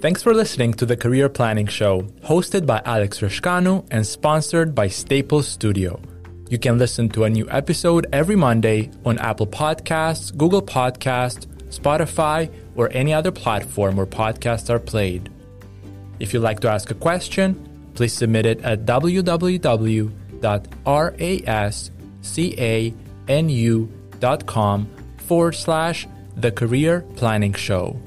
Thanks for listening to the Career Planning Show, hosted by Alex Rascanu and sponsored by Staples Studio. You can listen to a new episode every Monday on Apple Podcasts, Google Podcasts, Spotify, or any other platform where podcasts are played. If you'd like to ask a question, please submit it at www.rascanu.com forward slash The Career Planning Show.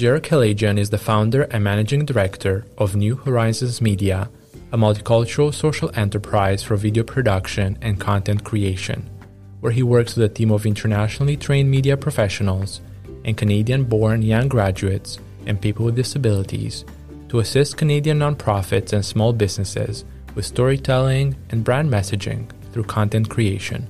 Gerard Keledjian is the founder and managing director of New Horizons Media, a multicultural social enterprise for video production and content creation, where he works with a team of internationally trained media professionals and Canadian born young graduates and people with disabilities to assist Canadian nonprofits and small businesses with storytelling and brand messaging through content creation.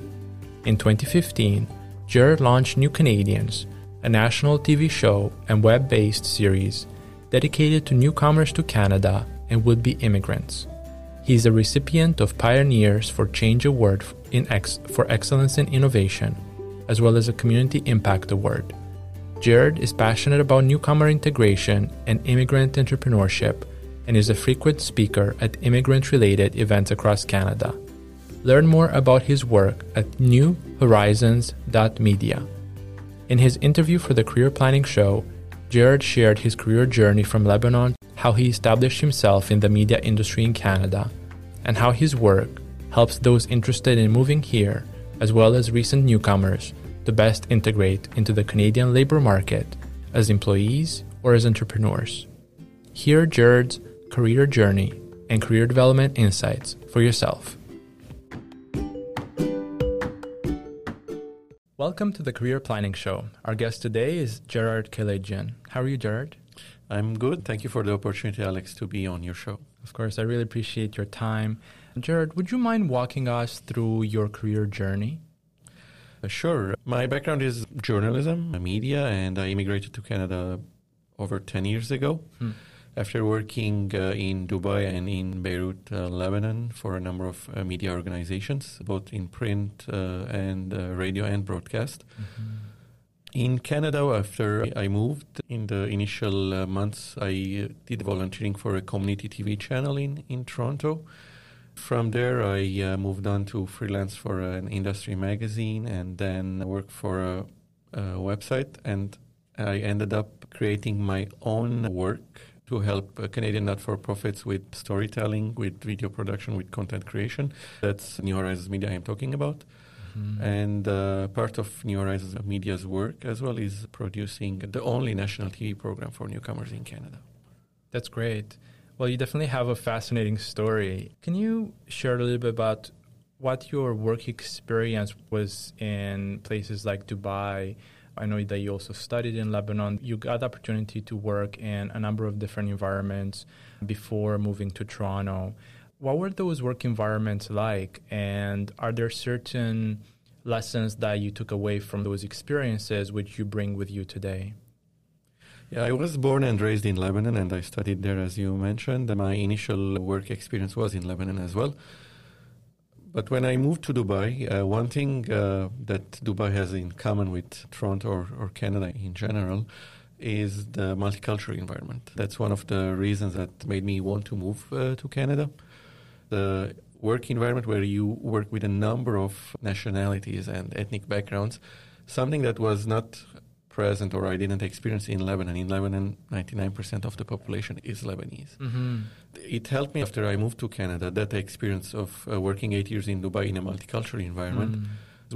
In 2015, Jared launched New Canadians a national TV show and web based series dedicated to newcomers to Canada and would be immigrants. He is a recipient of Pioneers for Change Award Ex- for Excellence in Innovation, as well as a Community Impact Award. Gerard is passionate about newcomer integration and immigrant entrepreneurship and is a frequent speaker at immigrant related events across Canada. Learn more about his work at newhorizons.media. In his interview for the Career Planning Show, Gerard shared his career journey from Lebanon, how he established himself in the media industry in Canada, and how his work helps those interested in moving here, as well as recent newcomers, to best integrate into the Canadian labor market as employees or as entrepreneurs. Hear Gerard's career journey and career development insights for yourself. Welcome to the Career Planning Show. Our guest today is Gerard Keledjian. How are you, Gerard? I'm good. Thank you for the opportunity, Alex, to be on your show. Of course, I really appreciate your time. Gerard, would you mind walking us through your career journey? Uh, sure. My background is journalism, media, and I immigrated to Canada over 10 years ago. Hmm after working uh, in Dubai and in Beirut, uh, Lebanon, for a number of uh, media organizations, both in print uh, and uh, radio and broadcast. Mm-hmm. In Canada, after I moved, in the initial uh, months, I did volunteering for a community TV channel in, in Toronto. From there, I moved on to freelance for an industry magazine and then worked for a, a website. And I ended up creating my own work to help uh, Canadian not-for-profits with storytelling, with video production, with content creation. That's New Horizons Media I'm talking about. Mm-hmm. And uh, part of New Horizons Media's work as well is producing the only national TV program for newcomers in Canada. That's great. Well, you definitely have a fascinating story. Can you share a little bit about what your work experience was in places like Dubai I know that you also studied in Lebanon. You got the opportunity to work in a number of different environments before moving to Toronto. What were those work environments like? And are there certain lessons that you took away from those experiences which you bring with you today? Yeah, I was born and raised in Lebanon and I studied there, as you mentioned. My initial work experience was in Lebanon as well. But when I moved to Dubai, uh, one thing uh, that Dubai has in common with Toronto or, or, Canada in general is the multicultural environment. That's one of the reasons that made me want to move uh, to Canada. The work environment where you work with a number of nationalities and ethnic backgrounds, something that was not present or I didn't experience in Lebanon. In Lebanon, 99% of the population is Lebanese. Mm-hmm. It helped me after I moved to Canada, that experience of uh, working eight years in Dubai in a multicultural environment. Mm.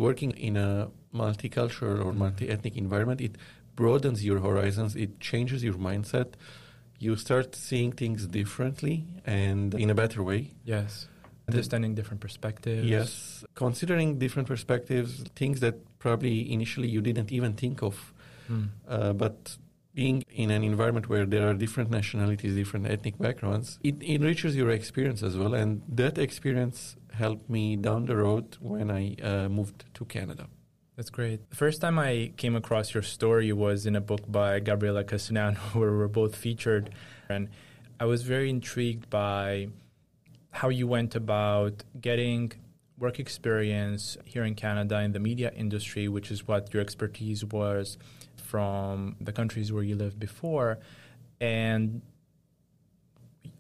Working in a multicultural or multi ethnic environment, it broadens your horizons, it changes your mindset. You start seeing things differently and in a better way. Yes. Understanding different perspectives. Yes. Considering different perspectives, things that probably initially you didn't even think of Mm. Uh, but being in an environment where there are different nationalities, different ethnic backgrounds, it enriches your experience as well. And that experience helped me down the road when I uh, moved to Canada. That's great. The first time I came across your story was in a book by Gabriela Castellano, where we were both featured. And I was very intrigued by how you went about getting work experience here in Canada in the media industry, which is what your expertise was from the countries where you lived before. And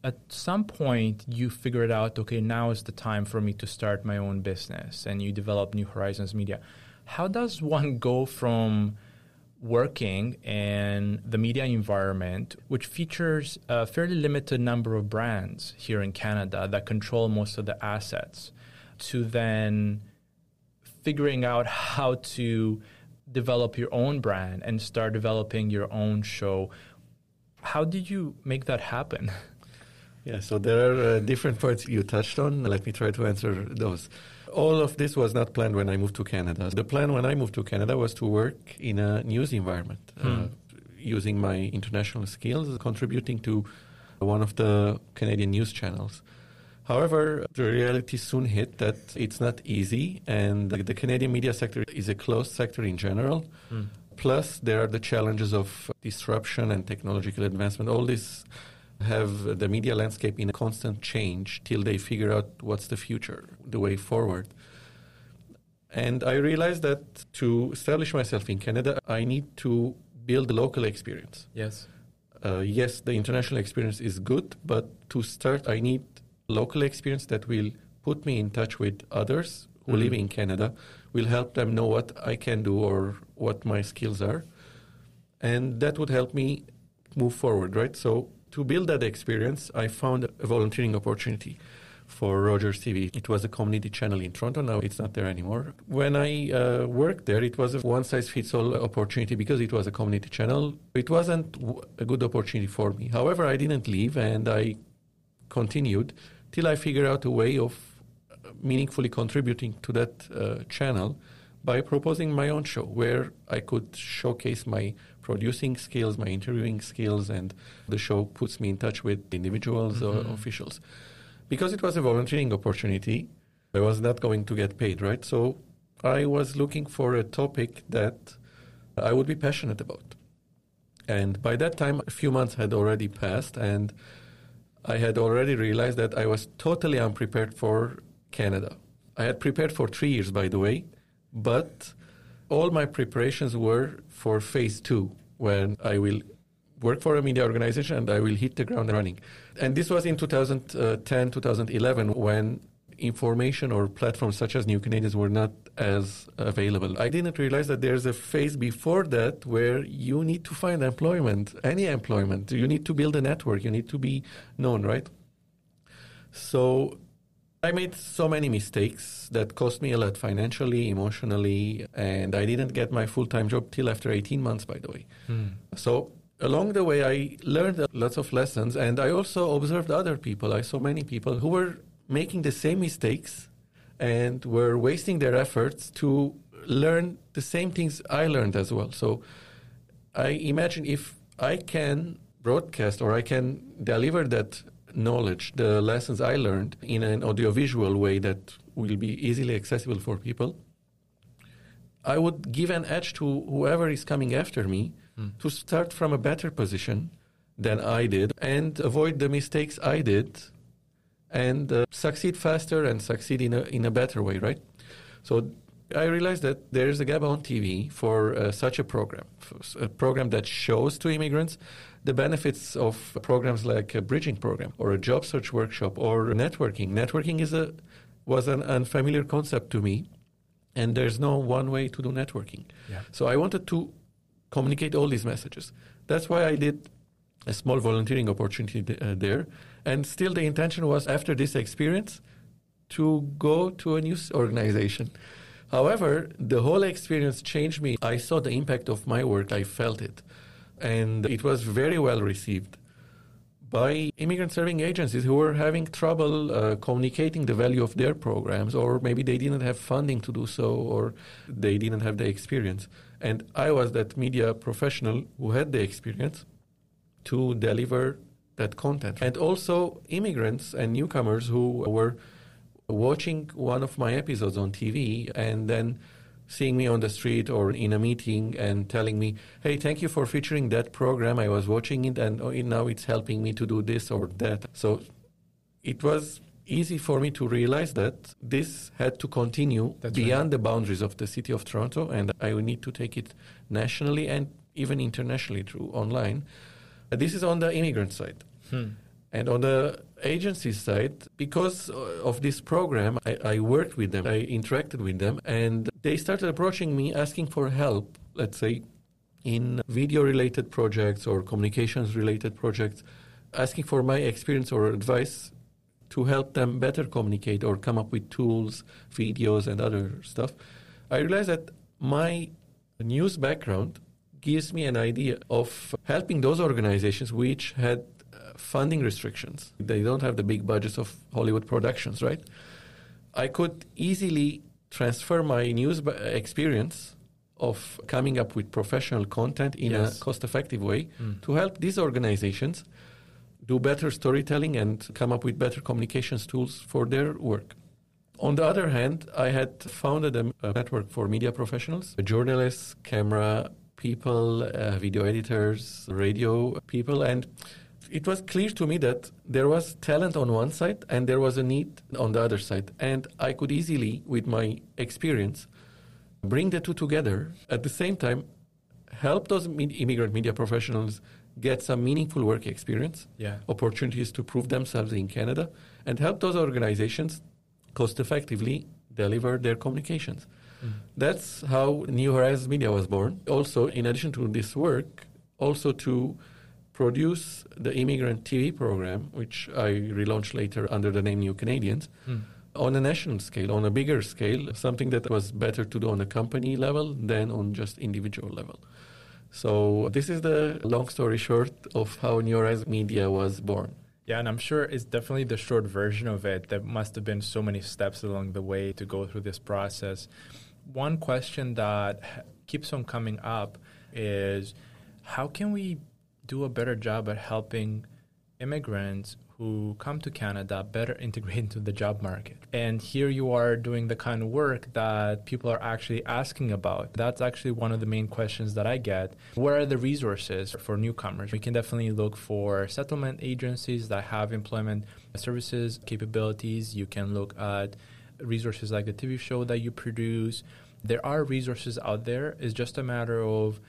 at some point, you figured out, okay, now is the time for me to start my own business, and you develop New Horizons Media. How does one go from working in the media environment, which features a fairly limited number of brands here in Canada that control most of the assets, to then figuring out how to develop your own brand and start developing your own show. How did you make that happen? Yeah, so there are uh, different points you touched on. Let me try to answer those. All of this was not planned when I moved to Canada. The plan when I moved to Canada was to work in a news environment, uh, hmm. uh, using my international skills, contributing to one of the Canadian news channels. However, the reality soon hit that it's not easy, and the, Canadian media sector is a closed sector in general. Mm. Plus, there are the challenges of disruption and technological advancement. All this have the media landscape in a constant change till they figure out what's the future, the way forward. And I realized that to establish myself in Canada, I need to build a local experience. Yes. Uh, yes, the international experience is good, but to start, I need local experience that will put me in touch with others who mm live in Canada, will help them know what I can do or what my skills are. And that would help me move forward, right? So to build that experience, I found a volunteering opportunity for Rogers TV. It was a community channel in Toronto. Now it's not there anymore. When I uh, worked there, it was a one size fits all opportunity because it was a community channel. It wasn't a good opportunity for me. However, I didn't leave and I continued till I figured out a way of meaningfully contributing to that uh, channel by proposing my own show where I could showcase my producing skills, my interviewing skills, and the show puts me in touch with individuals mm-hmm. or officials. Because it was a volunteering opportunity, I was not going to get paid, right? So I was looking for a topic that I would be passionate about. And by that time, a few months had already passed, and I had already realized that I was totally unprepared for Canada. I had prepared for three years, by the way, but all my preparations were for phase two, when I will work for a media organization and I will hit the ground running. And this was in 2010, uh, 2011, when information or platforms such as New Canadians were not as available. I didn't realize that there's a phase before that where you need to find employment, any employment. You need to build a network, you need to be known, right? So I made so many mistakes that cost me a lot financially, emotionally, and I didn't get my full time job till after 18 months, by the way. Mm. So along the way, I learned lots of lessons, and I also observed other people. I saw many people who were making the same mistakes and were wasting their efforts to learn the same things I learned as well. So I imagine if I can broadcast or I can deliver that knowledge, the lessons I learned in an audiovisual way that will be easily accessible for people, I would give an edge to whoever is coming after me mm. to start from a better position than I did and avoid the mistakes I did and uh, succeed faster and succeed in a, in a better way, right? So I realized that there is a gap on TV for uh, such a program, a program that shows to immigrants the benefits of programs like a bridging program or a job search workshop or networking. Networking is a was an unfamiliar concept to me, and there's no one way to do networking. Yeah. So I wanted to communicate all these messages. That's why I did a small volunteering opportunity uh, there. And still, the intention was after this experience to go to a news organization. However, the whole experience changed me. I saw the impact of my work, I felt it. And it was very well received by immigrant serving agencies who were having trouble uh, communicating the value of their programs, or maybe they didn't have funding to do so, or they didn't have the experience. And I was that media professional who had the experience to deliver that content. And also immigrants and newcomers who were watching one of my episodes on TV and then seeing me on the street or in a meeting and telling me, hey, thank you for featuring that program. I was watching it and oh, now it's helping me to do this or that. So it was easy for me to realize that this had to continue That's beyond right. the boundaries of the city of Toronto, and I will need to take it nationally and even internationally through online. This is on the immigrant side. Hmm. And on the agency side, because uh, of this program, I, I worked with them, I interacted with them, and they started approaching me asking for help, let's say, in video related projects or communications related projects, asking for my experience or advice to help them better communicate or come up with tools, videos, and other stuff. I realized that my news background gives me an idea of helping those organizations which had uh, funding restrictions. They don't have the big budgets of Hollywood productions, right? I could easily transfer my news experience of coming up with professional content in Yes. a cost effective way Mm. to help these organizations do better storytelling and come up with better communications tools for their work. On the other hand, I had founded a, a network for media professionals, journalists, camera people, uh, video editors, radio people, and it was clear to me that there was talent on one side and there was a need on the other side. And I could easily, with my experience, bring the two together at the same time, help those me- immigrant media professionals get some meaningful work experience, Yeah. opportunities to prove themselves in Canada, and help those organizations cost effectively deliver their communications. That's how New Horizons Media was born. Also, in addition to this work, also to produce the immigrant TV program, which I relaunched later under the name New Canadians, Hmm. on a national scale, on a bigger scale, something that was better to do on a company level than on just individual level. So this is the long story short of how New Horizons Media was born. Yeah, and I'm sure it's definitely the short version of it. There must have been so many steps along the way to go through this process. One question that keeps on coming up is how can we do a better job at helping immigrants who come to Canada better integrate into the job market? And here you are doing the kind of work that people are actually asking about. That's actually one of the main questions that I get. Where are the resources for newcomers? We can definitely look for settlement agencies that have employment services capabilities. You can look at resources like the TV show that you produce. There are resources out there. It's just a matter of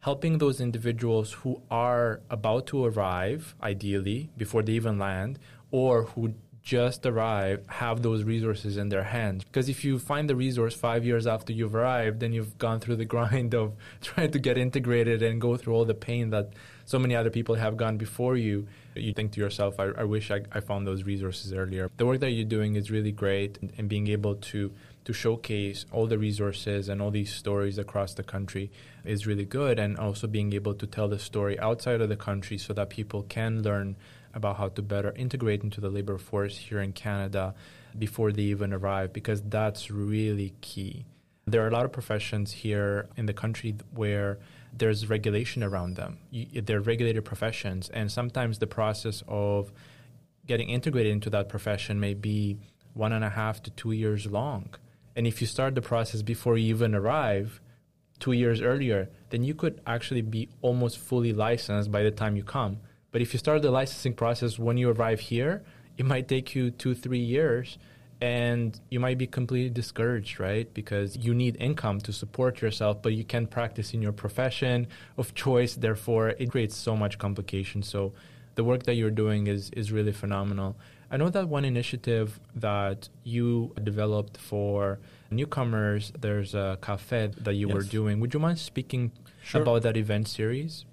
helping those individuals who are about to arrive, ideally, before they even land, or who just arrived have those resources in their hands. Because if you find the resource five years after you've arrived, then you've gone through the grind of trying to get integrated and go through all the pain that so many other people have gone before you. You think to yourself, I, I wish I, I found those resources earlier. The work that you're doing is really great, and, and being able to to showcase all the resources and all these stories across the country is really good and also being able to tell the story outside of the country so that people can learn about how to better integrate into the labor force here in Canada before they even arrive because that's really key. There are a lot of professions here in the country where there's regulation around them. You, they're regulated professions, and sometimes the process of getting integrated into that profession may be one and a half to two years long. And if you start the process before you even arrive, two years earlier, then you could actually be almost fully licensed by the time you come. But if you start the licensing process when you arrive here, it might take you two, three years and you might be completely discouraged, right? Because you need income to support yourself, but you can't practice in your profession of choice. Therefore, it creates so much complication. So, the work that you're doing is, is really phenomenal. I know that one initiative that you developed for newcomers, there's a cafe that you were doing. Would you mind speaking Sure. about that event series?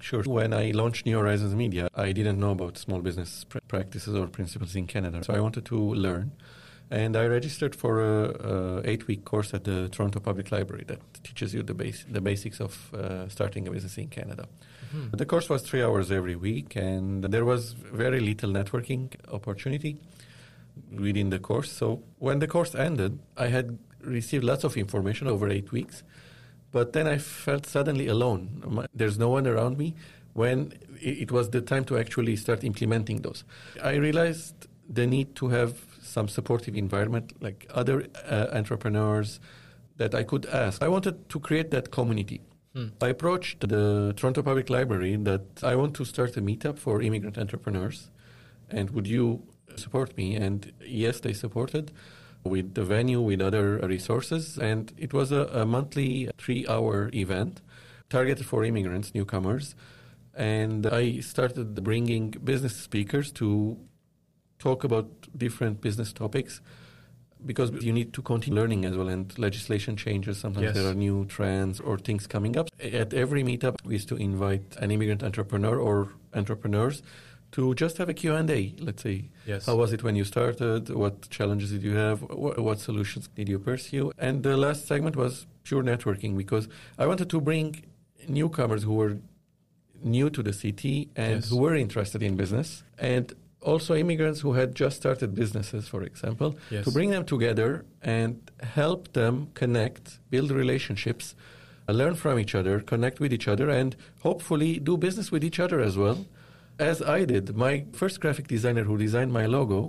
Sure. When I launched New Horizons Media, I didn't know about small business pr- practices or principles in Canada. So I wanted to learn. And I registered for a, a eight-week course at the Toronto Public Library that teaches you the, base, the basics of uh, starting a business in Canada. Hmm. The course was three hours every week, and there was very little networking opportunity within the course. So when the course ended, I had received lots of information over eight weeks, but then I felt suddenly alone. My- There's no one around me when i- it was the time to actually start implementing those. I realized the need to have some supportive environment, like other uh, entrepreneurs that I could ask. I wanted to create that community. Hmm. I approached the Toronto Public Library that I want to start a meetup for immigrant entrepreneurs, and would you support me. And yes, they supported with the venue, with other resources. And it was a, a monthly three hour event targeted for immigrants, newcomers. And I started bringing business speakers to talk about different business topics because you need to continue learning as well and legislation changes sometimes yes. there are new trends or things coming up at every meetup we used to invite an immigrant entrepreneur or entrepreneurs to just have a q&a let's say yes. how was it when you started what challenges did you have what, what solutions did you pursue and the last segment was pure networking because i wanted to bring newcomers who were new to the city and yes. who were interested in business and also immigrants who had just started businesses, for example, yes. to bring them together and help them connect, build relationships, learn from each other, connect with each other, and hopefully do business with each other as well. As I did, my first graphic designer who designed my logo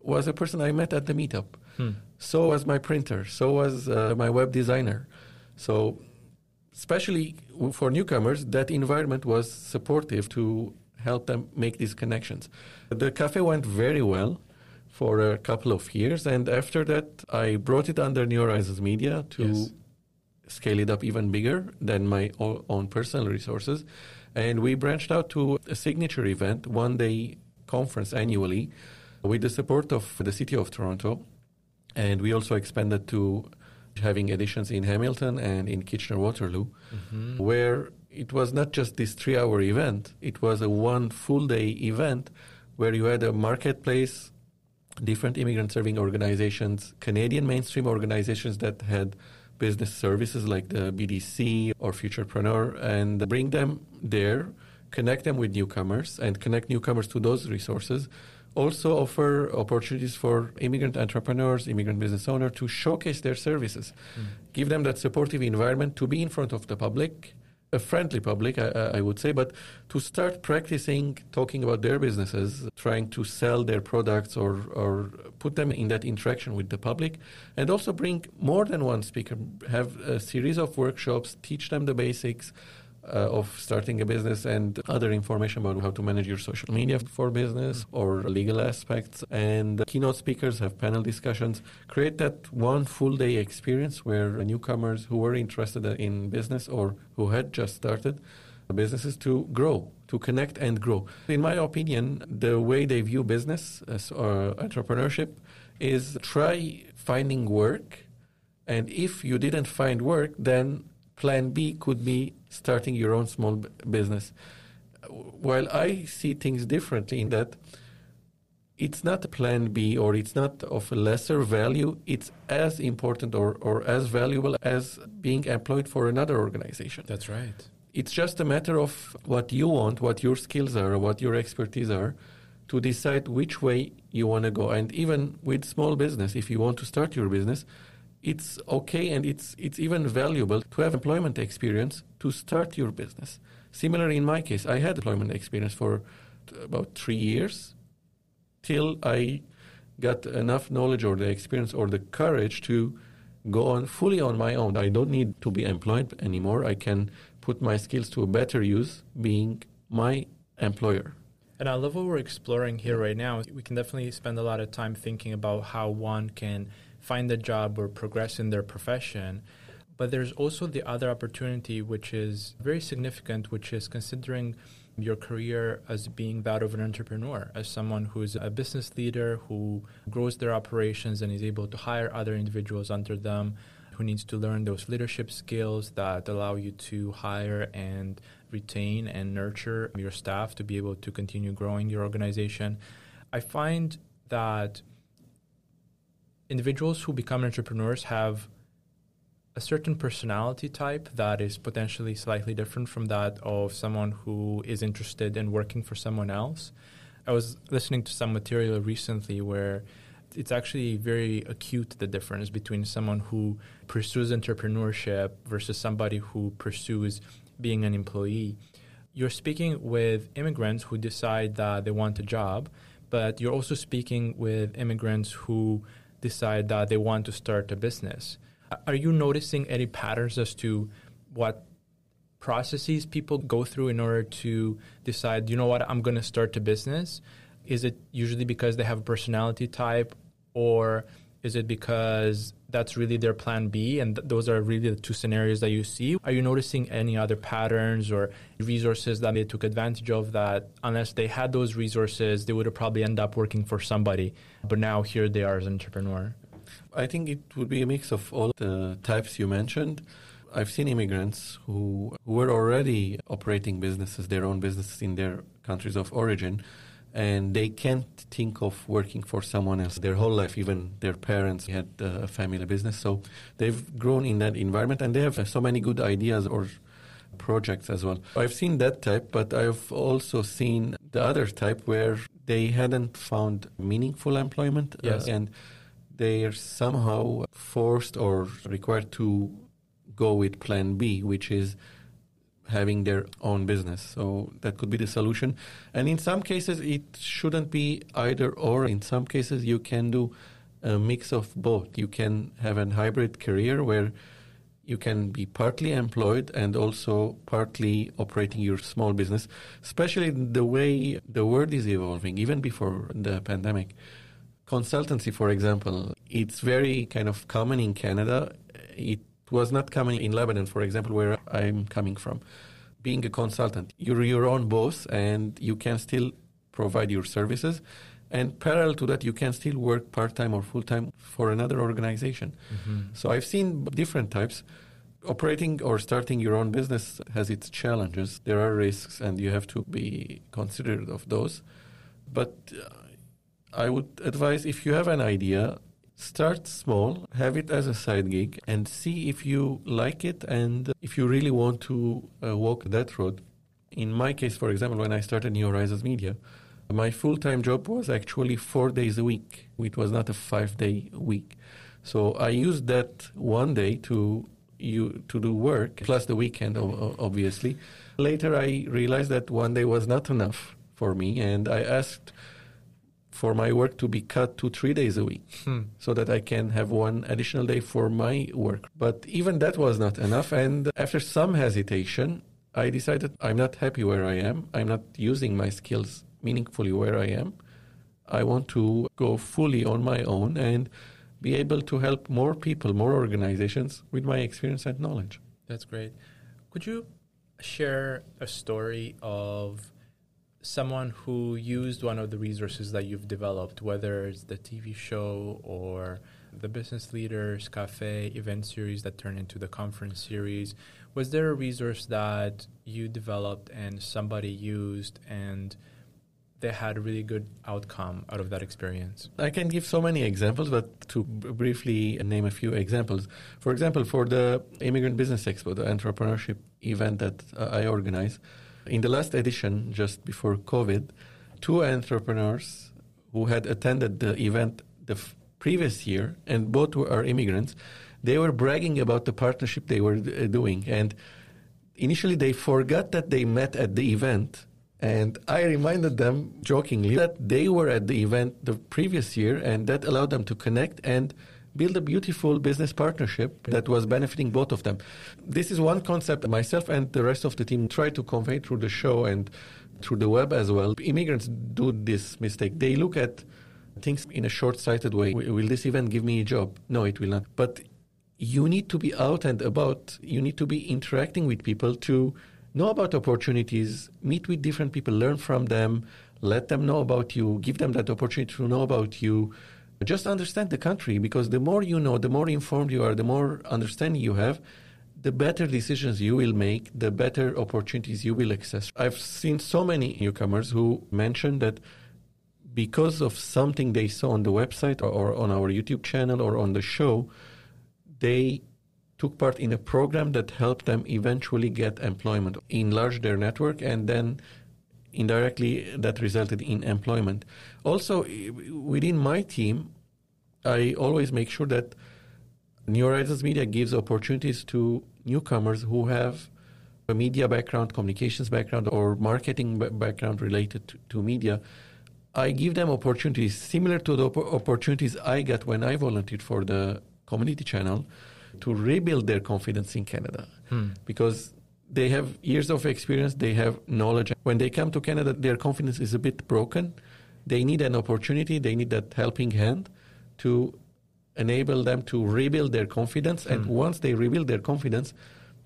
was a person I met at the meetup. Hmm. So was my printer. So was uh, my web designer. So, especially for newcomers, that environment was supportive to help them make these connections. The cafe went very well for a couple of years, and after that, I brought it under New Horizons Media to yes. scale it up even bigger than my own personal resources. And we branched out to a signature event, one day conference annually, with the support of the City of Toronto. And we also expanded to having editions in Hamilton and in Kitchener Waterloo, mm-hmm. where it was not just this three hour event, it was a one full day event where you had a marketplace, different immigrant serving organizations, Canadian mainstream organizations that had business services like the BDC or Futurepreneur, and bring them there, connect them with newcomers, and connect newcomers to those resources. Also offer opportunities for immigrant entrepreneurs, immigrant business owners to showcase their services, mm. give them that supportive environment to be in front of the public a friendly public, I, I, would say, but to start practicing talking about their businesses, trying to sell their products or, or put them in that interaction with the public, and also bring more than one speaker, have a series of workshops, teach them the basics, uh, of starting a business and other information about how to manage your social media for business or legal aspects. And keynote speakers have panel discussions. Create that one full day experience where newcomers who were interested in business or who had just started businesses to grow, to connect and grow. In my opinion, the way they view business as uh, entrepreneurship is try finding work. And if you didn't find work, then plan B could be starting your own small business. While I see things differently in that it's not a plan B or it's not of a lesser value, it's as important or, or as valuable as being employed for another organization. That's right. It's just a matter of what you want, what your skills are, what your expertise are, to decide which way you want to go. And even with small business, if you want to start your business, it's okay and it's it's even valuable to have employment experience to start your business. Similarly, in my case, I had employment experience for about three years till I got enough knowledge or the experience or the courage to go on fully on my own. I don't need to be employed anymore. I can put my skills to a better use being my employer. And I love what we're exploring here right now. We can definitely spend a lot of time thinking about how one can find a job or progress in their profession. But there's also the other opportunity, which is very significant, which is considering your career as being that of an entrepreneur, as someone who's a business leader who grows their operations and is able to hire other individuals under them, who needs to learn those leadership skills that allow you to hire and retain and nurture your staff to be able to continue growing your organization. I find that individuals who become entrepreneurs have a certain personality type that is potentially slightly different from that of someone who is interested in working for someone else. I was listening to some material recently where it's actually very acute the difference between someone who pursues entrepreneurship versus somebody who pursues being an employee. You're speaking with immigrants who decide that they want a job, but you're also speaking with immigrants who decide that they want to start a business. Are you noticing any patterns as to what processes people go through in order to decide, you know what, I'm going to start a business? Is it usually because they have a personality type, or is it because that's really their plan B and th- those are really the two scenarios that you see? Are you noticing any other patterns or resources that they took advantage of that unless they had those resources, they would have probably end up working for somebody, but now here they are as an entrepreneur? I think it would be a mix of all the types you mentioned. I've seen immigrants who, who were already operating businesses, their own businesses in their countries of origin, and they can't think of working for someone else their whole life. Even their parents had a family business, so they've grown in that environment, and they have so many good ideas or projects as well. I've seen that type, but I've also seen the other type where they hadn't found meaningful employment, uh, yes. uh, and they are somehow forced or required to go with plan B, which is having their own business. So that could be the solution. And in some cases, it shouldn't be either or. In some cases, you can do a mix of both. You can have a hybrid career where you can be partly employed and also partly operating your small business, especially the way the world is evolving, even before the pandemic. Consultancy, for example, it's very kind of common in Canada. It was not coming in Lebanon, for example, where I'm coming from. Being a consultant, you're your own boss and you can still provide your services. And parallel to that, you can still work part time or full time for another organization. Mm-hmm. So I've seen different types. Operating or starting your own business has its challenges. There are risks, and you have to be considerate of those. But uh, I would advise if you have an idea, Start small, have it as a side gig, and see if you like it and if you really want to uh, walk that road. In my case, for example, when I started New Horizons Media, my full time job was actually four days a week. It was not a five day week. So I used that one day to you to do work plus the weekend obviously later i realized that one day was not enough for me and i asked for my work to be cut to three days a week hmm. so that I can have one additional day for my work. But even that was not enough. And after some hesitation, I decided I'm not happy where I am. I'm not using my skills meaningfully where I am. I want to go fully on my own and be able to help more people, more organizations with my experience and knowledge. That's great. Could you share a story of someone who used one of the resources that you've developed, whether it's the TV show or the Business Leaders Cafe event series that turned into the conference series, was there a resource that you developed and somebody used and they had a really good outcome out of that experience? I can give so many examples, but to briefly name a few examples. For example, for the Immigrant Business Expo, the entrepreneurship event that uh, I organize, in the last edition, just before COVID, two entrepreneurs who had attended the event the f- previous year, and both were immigrants, they were bragging about the partnership they were uh, doing. And initially, they forgot that they met at the event. And I reminded them jokingly that they were at the event the previous year, and that allowed them to connect and build a beautiful business partnership that was benefiting both of them. This is one concept myself and the rest of the team try to convey through the show and through the web as well. Immigrants do this mistake. They look at things in a short-sighted way. Will this event give me a job? No, it will not. But you need to be out and about. You need to be interacting with people to know about opportunities, meet with different people, learn from them, let them know about you, give them that opportunity to know about you, just understand the country because the more you know, the more informed you are, the more understanding you have, the better decisions you will make, the better opportunities you will access. I've seen so many newcomers who mentioned that because of something they saw on the website or, or on our YouTube channel or on the show, they took part in a program that helped them eventually get employment, enlarge their network, and then indirectly that resulted in employment. Also, within my team, I always make sure that New Horizons Media gives opportunities to newcomers who have a media background, communications background, or marketing background related to, to, media. I give them opportunities similar to the op- opportunities I got when I volunteered for the community channel to rebuild their confidence in Canada. Hmm. Because they have years of experience, they have knowledge. When they come to Canada, their confidence is a bit broken. they need an opportunity, they need that helping hand to enable them to rebuild their confidence. And once they rebuild their confidence,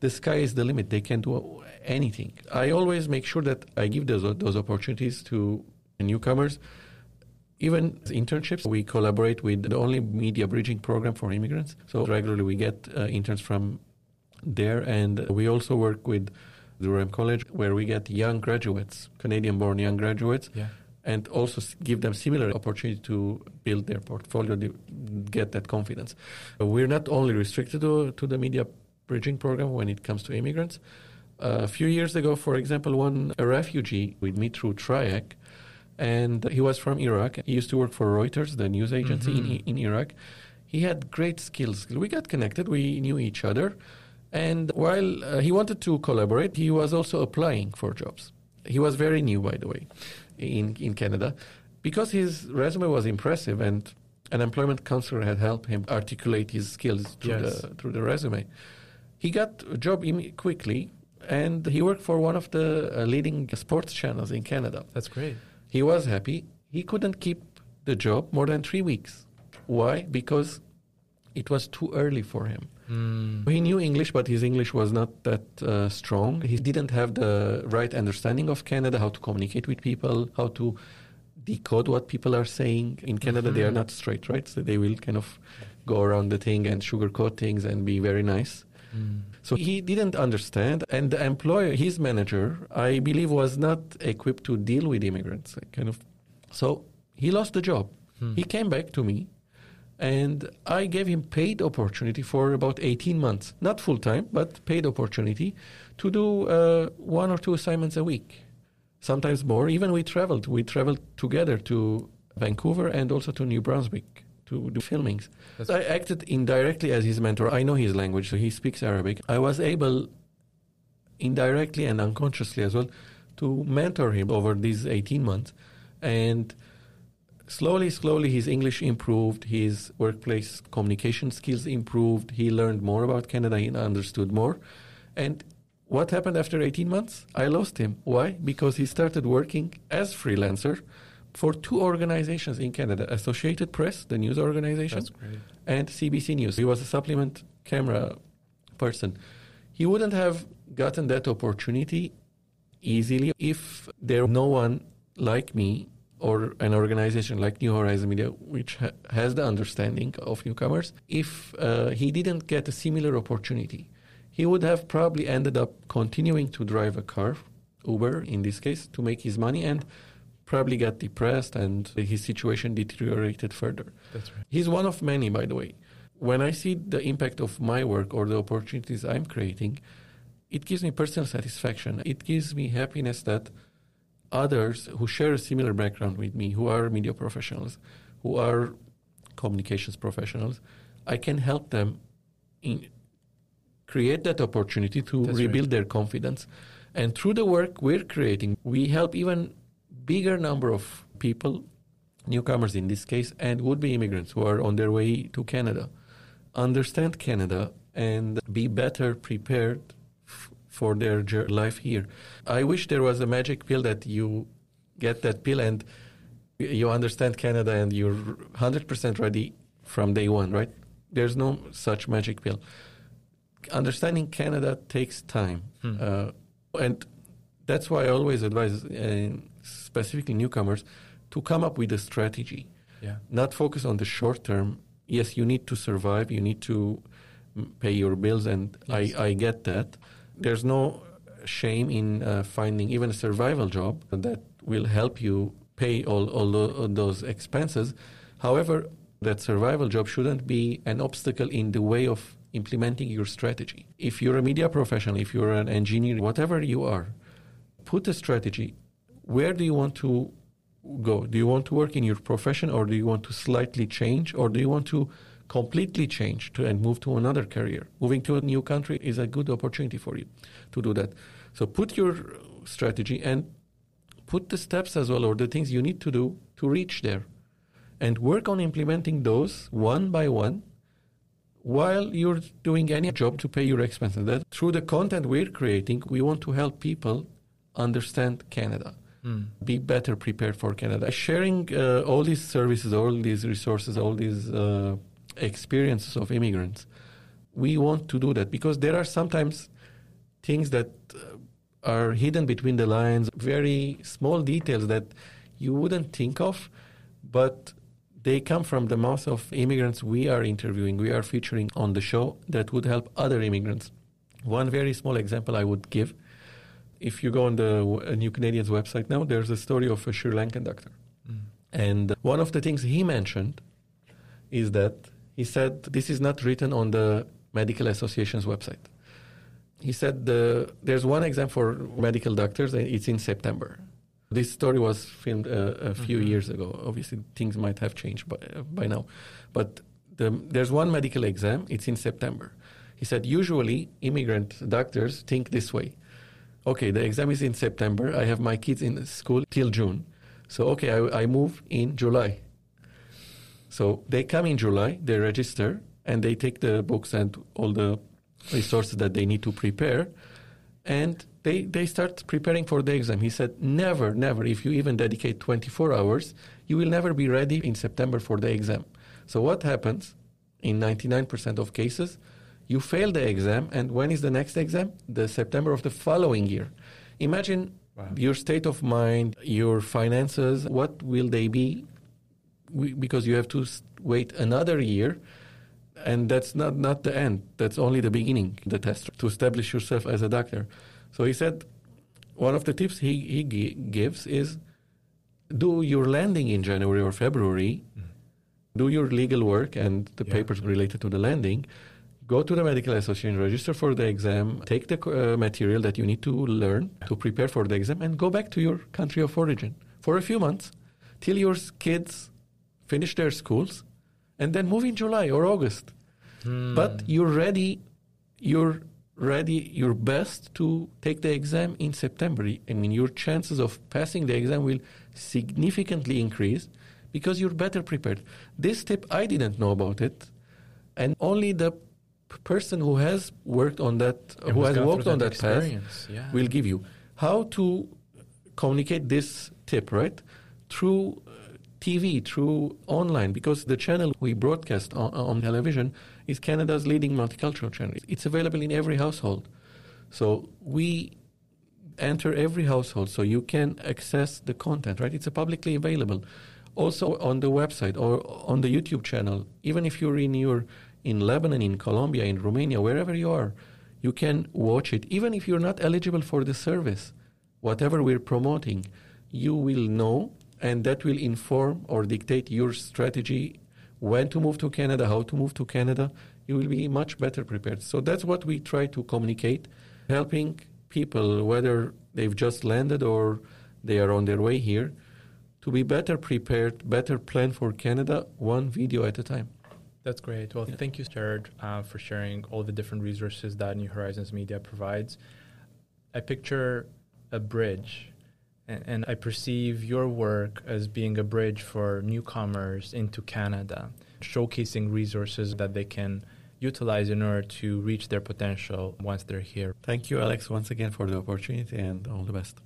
the sky is the limit. They can do anything. I always make sure that I give those, those opportunities to newcomers. Even internships, we collaborate with the only media bridging program for immigrants. So regularly we get uh, interns from there, and we also work with Durham College, where we get young graduates, Canadian-born young graduates, Yeah. And also give them similar opportunity to build their portfolio, get that confidence. We're not only restricted to, to the media bridging program when it comes to immigrants. Uh, a few years ago, for example, one a refugee with me through TRIEC, and he was from Iraq. He used to work for Reuters, the news agency in, in Iraq. He had great skills. We got connected. We knew each other. And while uh, he wanted to collaborate, he was also applying for jobs. He was very new, by the way, in, in Canada. Because his resume was impressive and an employment counselor had helped him articulate his skills through, Yes. the, through the resume. He got a job im- quickly and he worked for one of the uh, leading sports channels in Canada. That's great. He was happy. He couldn't keep the job more than three weeks. Why? Because it was too early for him. Mm. He knew English, but his English was not that uh, strong. He didn't have the right understanding of Canada, how to communicate with people, how to decode what people are saying. In Canada, they are not straight, right? So they will kind of go around the thing and sugarcoat things and be very nice. Mm. So he didn't understand, and the employer, his manager, I believe, was not equipped to deal with immigrants. Kind of, so he lost the job. Hmm. He came back to me, and I gave him paid opportunity for about 18 months, not full time, but paid opportunity to do uh, one or two assignments a week, sometimes more. Even we traveled. We traveled together to Vancouver and also to New Brunswick to do filmings. That's- I acted indirectly as his mentor. I know his language, so he speaks Arabic. I was able, indirectly and unconsciously as well, to mentor him over these 18 months. And slowly, slowly, his English improved, his workplace communication skills improved, he learned more about Canada, he understood more. And what happened after 18 months? I lost him. Why? Because he started working as freelancer for two organizations in Canada Associated Press, the news organization, and CBC News. He was a supplement camera person. He wouldn't have gotten that opportunity easily if there no one like me or an organization like New Horizon Media, which ha- has the understanding of newcomers, if uh, he didn't get a similar opportunity, he would have probably ended up continuing to drive a car, Uber in this case, to make his money and probably got depressed and his situation deteriorated further. That's right. He's one of many, by the way. When I see the impact of my work or the opportunities I'm creating, it gives me personal satisfaction. It gives me happiness that others who share a similar background with me, who are media professionals, who are communications professionals, I can help them in create that opportunity to That's rebuild right. their confidence. And through the work we're creating, we help even bigger number of people, newcomers in this case, and would-be immigrants who are on their way to Canada, understand Canada and be better prepared for their life here. I wish there was a magic pill that you get that pill and you understand Canada and you're 100% ready from day one, right? There's no such magic pill. Understanding Canada takes time. Hmm. Uh, and that's why I always advise, uh, specifically newcomers, to come up with a strategy Yeah. not focus on the short term. Yes, you need to survive, you need to mm, pay your bills, and Yes. I, I get that. There's no shame in uh, finding even a survival job that will help you pay all, all, all those expenses. However, that survival job shouldn't be an obstacle in the way of implementing your strategy. If you're a media professional, if you're an engineer, whatever you are, put a strategy. Where do you want to go? Do you want to work in your profession or do you want to slightly change or do you want to completely change to, and move to another career? Moving to a new country is a good opportunity for you to do that. So put your strategy and put the steps as well or the things you need to do to reach there and work on implementing those one by one while you're doing any job to pay your expenses. That through the content we're creating, we want to help people understand Canada. mm. be better prepared for Canada. Sharing uh, all these services, all these resources, all these uh, experiences of immigrants, we want to do that because there are sometimes things that uh, are hidden between the lines, very small details that you wouldn't think of, but they come from the mouth of immigrants we are interviewing, we are featuring on the show that would help other immigrants. One very small example I would give if you go on the New Canadians website now, there's a story of a Sri Lankan doctor. Mm. And one of the things he mentioned is that he said this is not written on the Medical Association's website. He said the, there's one exam for medical doctors, and it's in September. This story was filmed a, a few mm-hmm. years ago. Obviously, things might have changed by, by now. But the, there's one medical exam, it's in September. He said, usually immigrant doctors think this way okay, the exam is in September. I have my kids in school till June. So, okay, I, I move in July. So they come in July, they register, and they take the books and all the resources that they need to prepare, and they, they start preparing for the exam. He said, never, never, if you even dedicate 24 hours, you will never be ready in September for the exam. So what happens in 99% of cases? You fail the exam, and when is the next exam? The September of the following year. Imagine wow. your state of mind, your finances, what will they be? Because you have to wait another year, and that's not, not the end. That's only the beginning, the test, to establish yourself as a doctor. So he said one of the tips he, he g- gives is do your landing in January or February, mm. do your legal work and the yeah. papers related to the landing go to the medical association, register for the exam, take the uh, material that you need to learn to prepare for the exam, and go back to your country of origin for a few months till your kids finish their schools, and then move in July or August. Hmm. But you're ready. You're ready your best to take the exam in September. I mean, your chances of passing the exam will significantly increase because you're better prepared. This tip, I didn't know about it, and only the person who has worked on that, and who has walked on that, path, yeah. will give you how to communicate this tip, right? Through TV, through online, because the channel we broadcast on, on television is Canada's leading multicultural channel. It's available in every household. So we enter every household so you can access the content, right? It's publicly available. Also on the website or on the YouTube channel, even if you're in your in Lebanon, in Colombia, in Romania, wherever you are, you can watch it. Even if you're not eligible for the service, whatever we're promoting, you will know, and that will inform or dictate your strategy when to move to Canada, how to move to Canada. You will be much better prepared. So that's what we try to communicate, helping people, whether they've just landed or they are on their way here, to be better prepared, better plan for Canada, one video at a time. That's great. Well, yeah. thank you, Gerard, uh, for sharing all the different resources that New Horizons Media provides. I picture a bridge, and, I perceive your work as being a bridge for newcomers into Canada, showcasing resources that they can utilize in order to reach their potential once they're here. Thank you, Alex, once again for the opportunity, and all the best.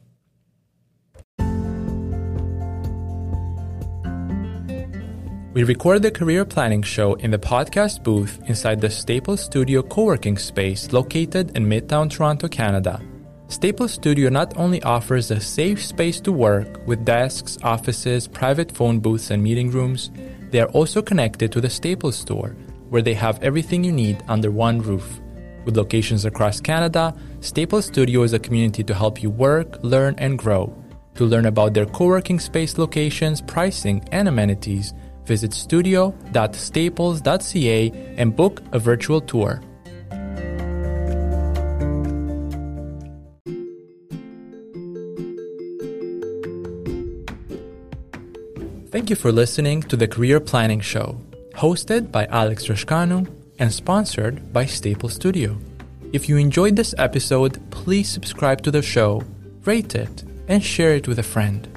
We record the Career Planning Show in the podcast booth inside the Staples Studio co working space located in Midtown Toronto, Canada. Staples Studio not only offers a safe space to work with desks, offices, private phone booths, and meeting rooms, they are also connected to the Staples store, where they have everything you need under one roof. With locations across Canada, Staples Studio is a community to help you work, learn, and grow. To learn about their co working space locations, pricing, and amenities, visit studio.staples.ca and book a virtual tour. Thank you for listening to the Career Planning Show, hosted by Alex Rascanu and sponsored by Staples Studio. If you enjoyed this episode, please subscribe to the show, rate it, and share it with a friend.